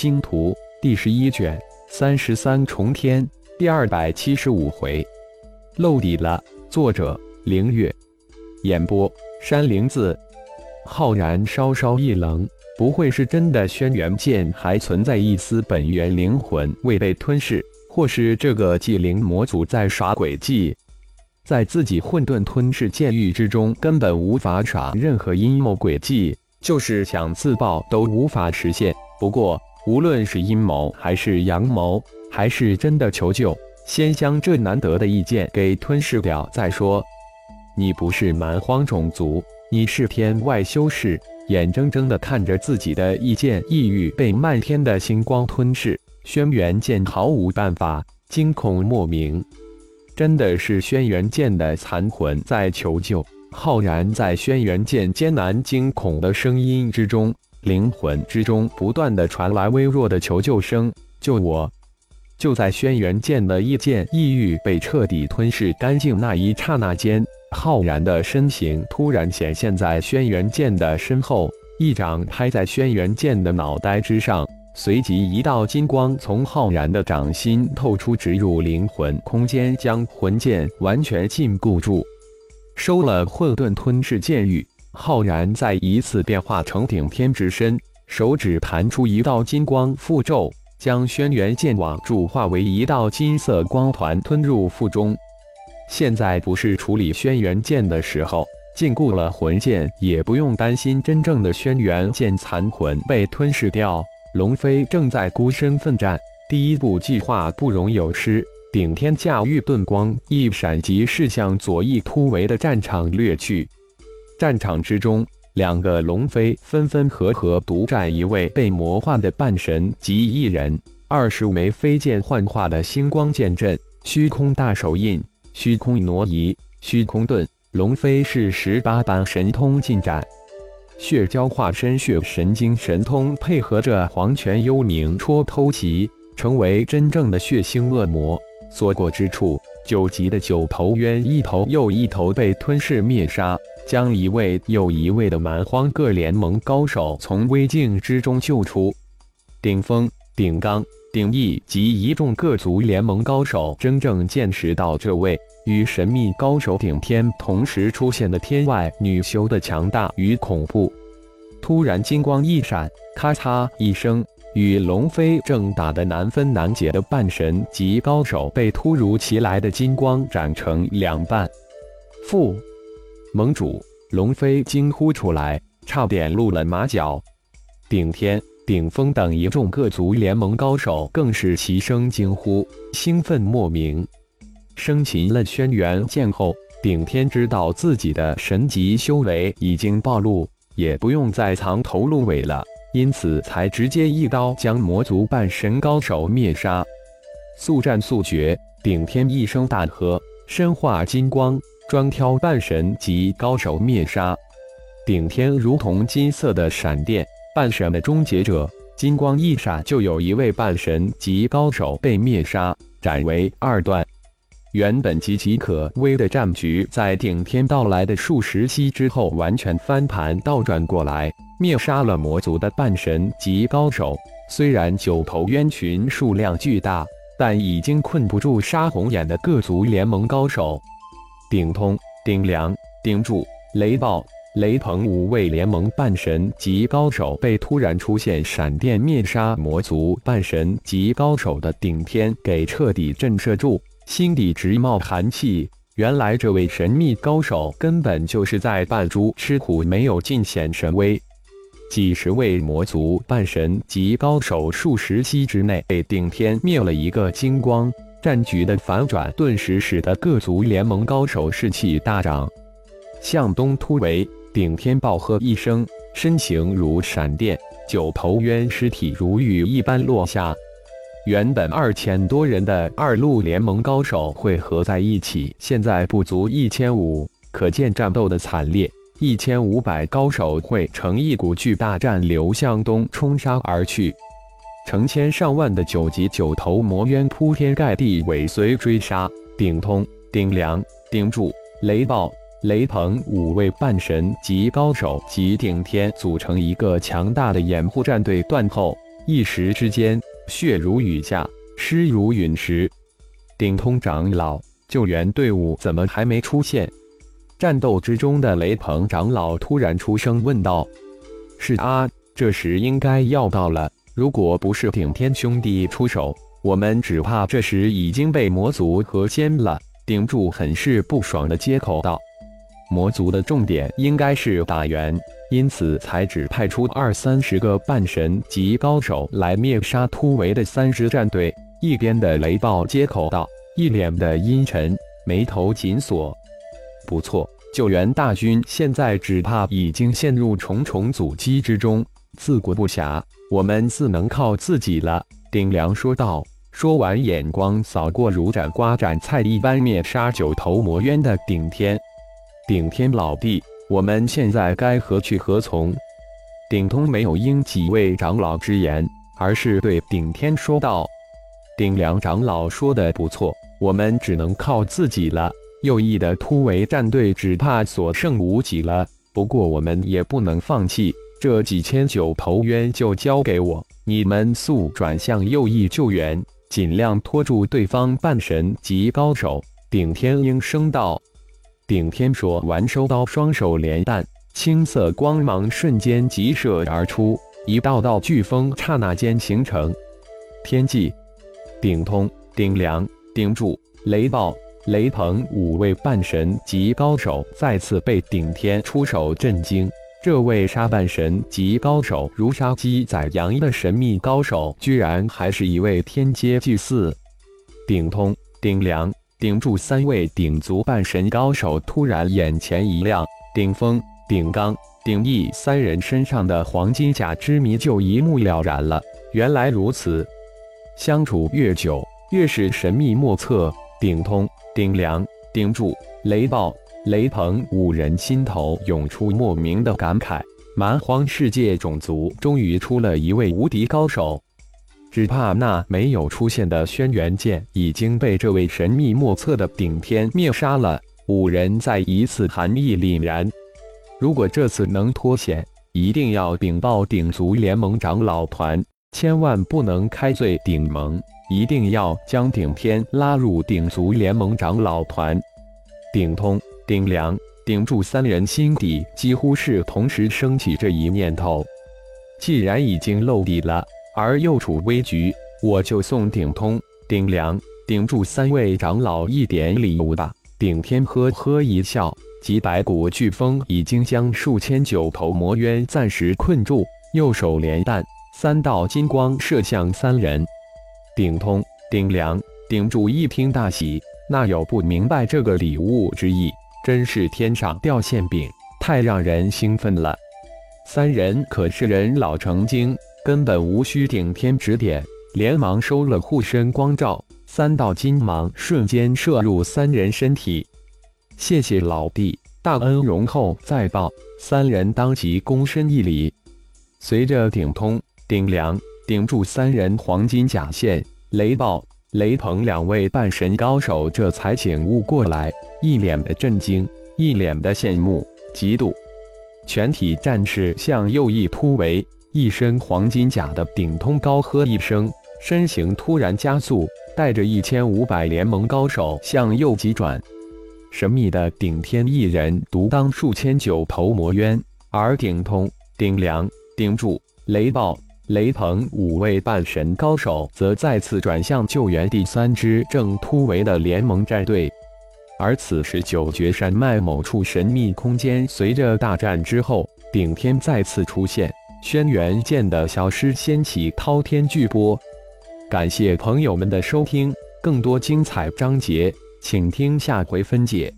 星图》第十一卷三十三重天第二百七十五回，露底了。作者：凌月，演播：山灵子。浩然稍稍一愣，不会是真的？轩辕剑还存在一丝本源灵魂未被吞噬，或是这个祭灵魔族在耍诡计？在自己混沌吞噬剑域之中，根本无法耍任何阴谋诡计，就是想自爆都无法实现。不过，无论是阴谋还是阳谋，还是真的求救，先将这难得的一剑给吞噬掉再说。你不是蛮荒种族，你是天外修士，眼睁睁地看着自己的一剑异域被漫天的星光吞噬，轩辕剑毫无办法，惊恐莫名。真的是轩辕剑的残魂在求救。浩然在轩辕剑艰难惊恐的声音之中，灵魂之中不断的传来微弱的求救声：“救我！”就在轩辕剑的一剑异域被彻底吞噬干净那一刹那间，浩然的身形突然显现在轩辕剑的身后，一掌拍在轩辕剑的脑袋之上。随即，一道金光从浩然的掌心透出，直入灵魂空间，将魂剑完全禁锢住。收了混沌吞噬剑域，浩然再一次变化成顶天之身，手指弹出一道金光符咒，将轩辕剑网住，化为一道金色光团吞入腹中。现在不是处理轩辕剑的时候，禁锢了魂剑，也不用担心真正的轩辕剑残魂被吞噬掉。龙飞正在孤身奋战，第一步计划不容有失。顶天驾驭遁光一闪即逝向左翼突围的战场掠去。战场之中，两个龙飞分分合合独占一位被魔化的半神及一人。二十五枚飞剑幻化的星光剑阵，虚空大手印，虚空挪移，虚空遁。龙飞是十八般神通进展。血蛟化身血神经神通，配合着黄泉幽冥戳偷袭，成为真正的血腥恶魔。所过之处，九级的九头渊一头又一头被吞噬灭杀，将一位又一位的蛮荒各联盟高手从危境之中救出。顶峰、顶刚、顶义及一众各族联盟高手真正见识到这位与神秘高手顶天同时出现的天外女修的强大与恐怖。突然，金光一闪，咔嚓一声，与龙飞正打得难分难解的半神级高手被突如其来的金光斩成两半。父，盟主龙飞惊呼出来，差点露了马脚。顶天、顶峰等一众各族联盟高手更是齐声惊呼，兴奋莫名。生擒了轩辕剑后，顶天知道自己的神级修为已经暴露。也不用再藏头露尾了，因此才直接一刀将魔族半神高手灭杀。速战速决！顶天一声大喝，身化金光，专挑半神级高手灭杀。顶天如同金色的闪电，半神的终结者，金光一闪，就有一位半神级高手被灭杀，斩为二段。原本岌岌可危的战局，在顶天到来的数十息之后，完全翻盘倒转过来，灭杀了魔族的半神级高手。虽然九头渊群数量巨大，但已经困不住杀红眼的各族联盟高手。顶通、顶梁、顶柱、雷暴、雷鹏五位联盟半神级高手被突然出现闪电灭杀魔族半神级高手的顶天给彻底震慑住。心底直冒寒气，原来这位神秘高手根本就是在扮猪吃苦，没有尽显神威。几十位魔族半神级高手，数十息之内被顶天灭了一个精光，战局的反转顿时使得各族联盟高手士气大涨。向东突围，顶天暴喝一声，身形如闪电，九头渊尸体如雨一般落下。原本二千多人的二路联盟高手汇合在一起，现在不足一千五，可见战斗的惨烈。一千五百高手汇成一股巨大战流向东冲杀而去，成千上万的九级九头魔渊铺天盖地尾随追杀。顶通、顶梁、顶柱、雷暴、雷鹏五位半神级高手及顶天组成一个强大的掩护战队断后。一时之间，血如雨下，尸如陨石。顶通长老，救援队伍怎么还没出现？战斗之中的雷鹏长老突然出声问道：“是啊，这时应该要到了。如果不是顶天兄弟出手，我们只怕这时已经被魔族合歼了。”顶住很是不爽的接口道：“魔族的重点应该是打援，因此才只派出二三十个半神级高手来灭杀突围的三支战队。”一边的雷暴接口道，一脸的阴沉，眉头紧锁。不错，救援大军现在只怕已经陷入重重阻击之中，自顾不暇，我们自能靠自己了。”丁良说道。说完，眼光扫过如斩瓜斩菜一般灭杀九头魔渊的顶天。顶天老弟，我们现在该何去何从？顶通没有应几位长老之言，而是对顶天说道：“顶梁长老说的不错，我们只能靠自己了。右翼的突围战队只怕所剩无几了。不过我们也不能放弃，这几千九头渊就交给我，你们速转向右翼救援。”尽量拖住对方半神级高手，顶天应声道。顶天说完，收刀，双手连弹，青色光芒瞬间急射而出，一道道飓风刹那间形成。天际，顶通、顶梁、顶柱、雷暴、雷鹏五位半神级高手再次被顶天出手震惊。这位杀半神级高手如杀鸡宰羊的神秘高手，居然还是一位天阶祭祀。顶通、顶梁、顶柱三位顶族半神高手突然眼前一亮，顶峰、顶刚、顶翼三人身上的黄金甲之谜就一目了然了。原来如此，相处越久，越是神秘莫测。顶通、顶梁、顶柱、雷暴。雷鹏五人心头涌出莫名的感慨：蛮荒世界种族终于出了一位无敌高手，只怕那没有出现的轩辕剑已经被这位神秘莫测的顶天灭杀了。五人再一次寒意凛然。如果这次能脱险，一定要禀报顶族联盟长老团，千万不能开罪顶盟，一定要将顶天拉入顶族联盟长老团。顶通。顶梁、顶柱三人心底几乎是同时升起这一念头：既然已经露底了，而又处危局，我就送顶通、顶梁、顶柱三位长老一点礼物吧。顶天呵呵一笑，几百股飓风已经将数千九头魔渊暂时困住，右手连弹，三道金光射向三人。顶通、顶梁、顶柱一听大喜，那有不明白这个礼物之意？真是天上掉馅饼，太让人兴奋了。三人可是人老成精，根本无需顶天指点，连忙收了护身光罩，三道金芒瞬间射入三人身体。谢谢老弟，大恩容后再报。三人当即躬身一礼。随着顶通、顶梁、顶柱三人黄金甲线，雷暴。雷鹏两位半神高手这才醒悟过来，一脸的震惊，一脸的羡慕、嫉妒。全体战士向右翼突围，一身黄金甲的顶通高喝一声，身形突然加速，带着一千五百联盟高手向右急转。神秘的顶天一人独当数千九头魔渊，而顶通、顶梁、顶柱、雷暴。雷鹏五位半神高手则再次转向救援第三支正突围的联盟战队，而此时九绝山脉某处神秘空间，随着大战之后，顶天再次出现，轩辕剑的消失掀起滔天巨波。感谢朋友们的收听，更多精彩章节，请听下回分解。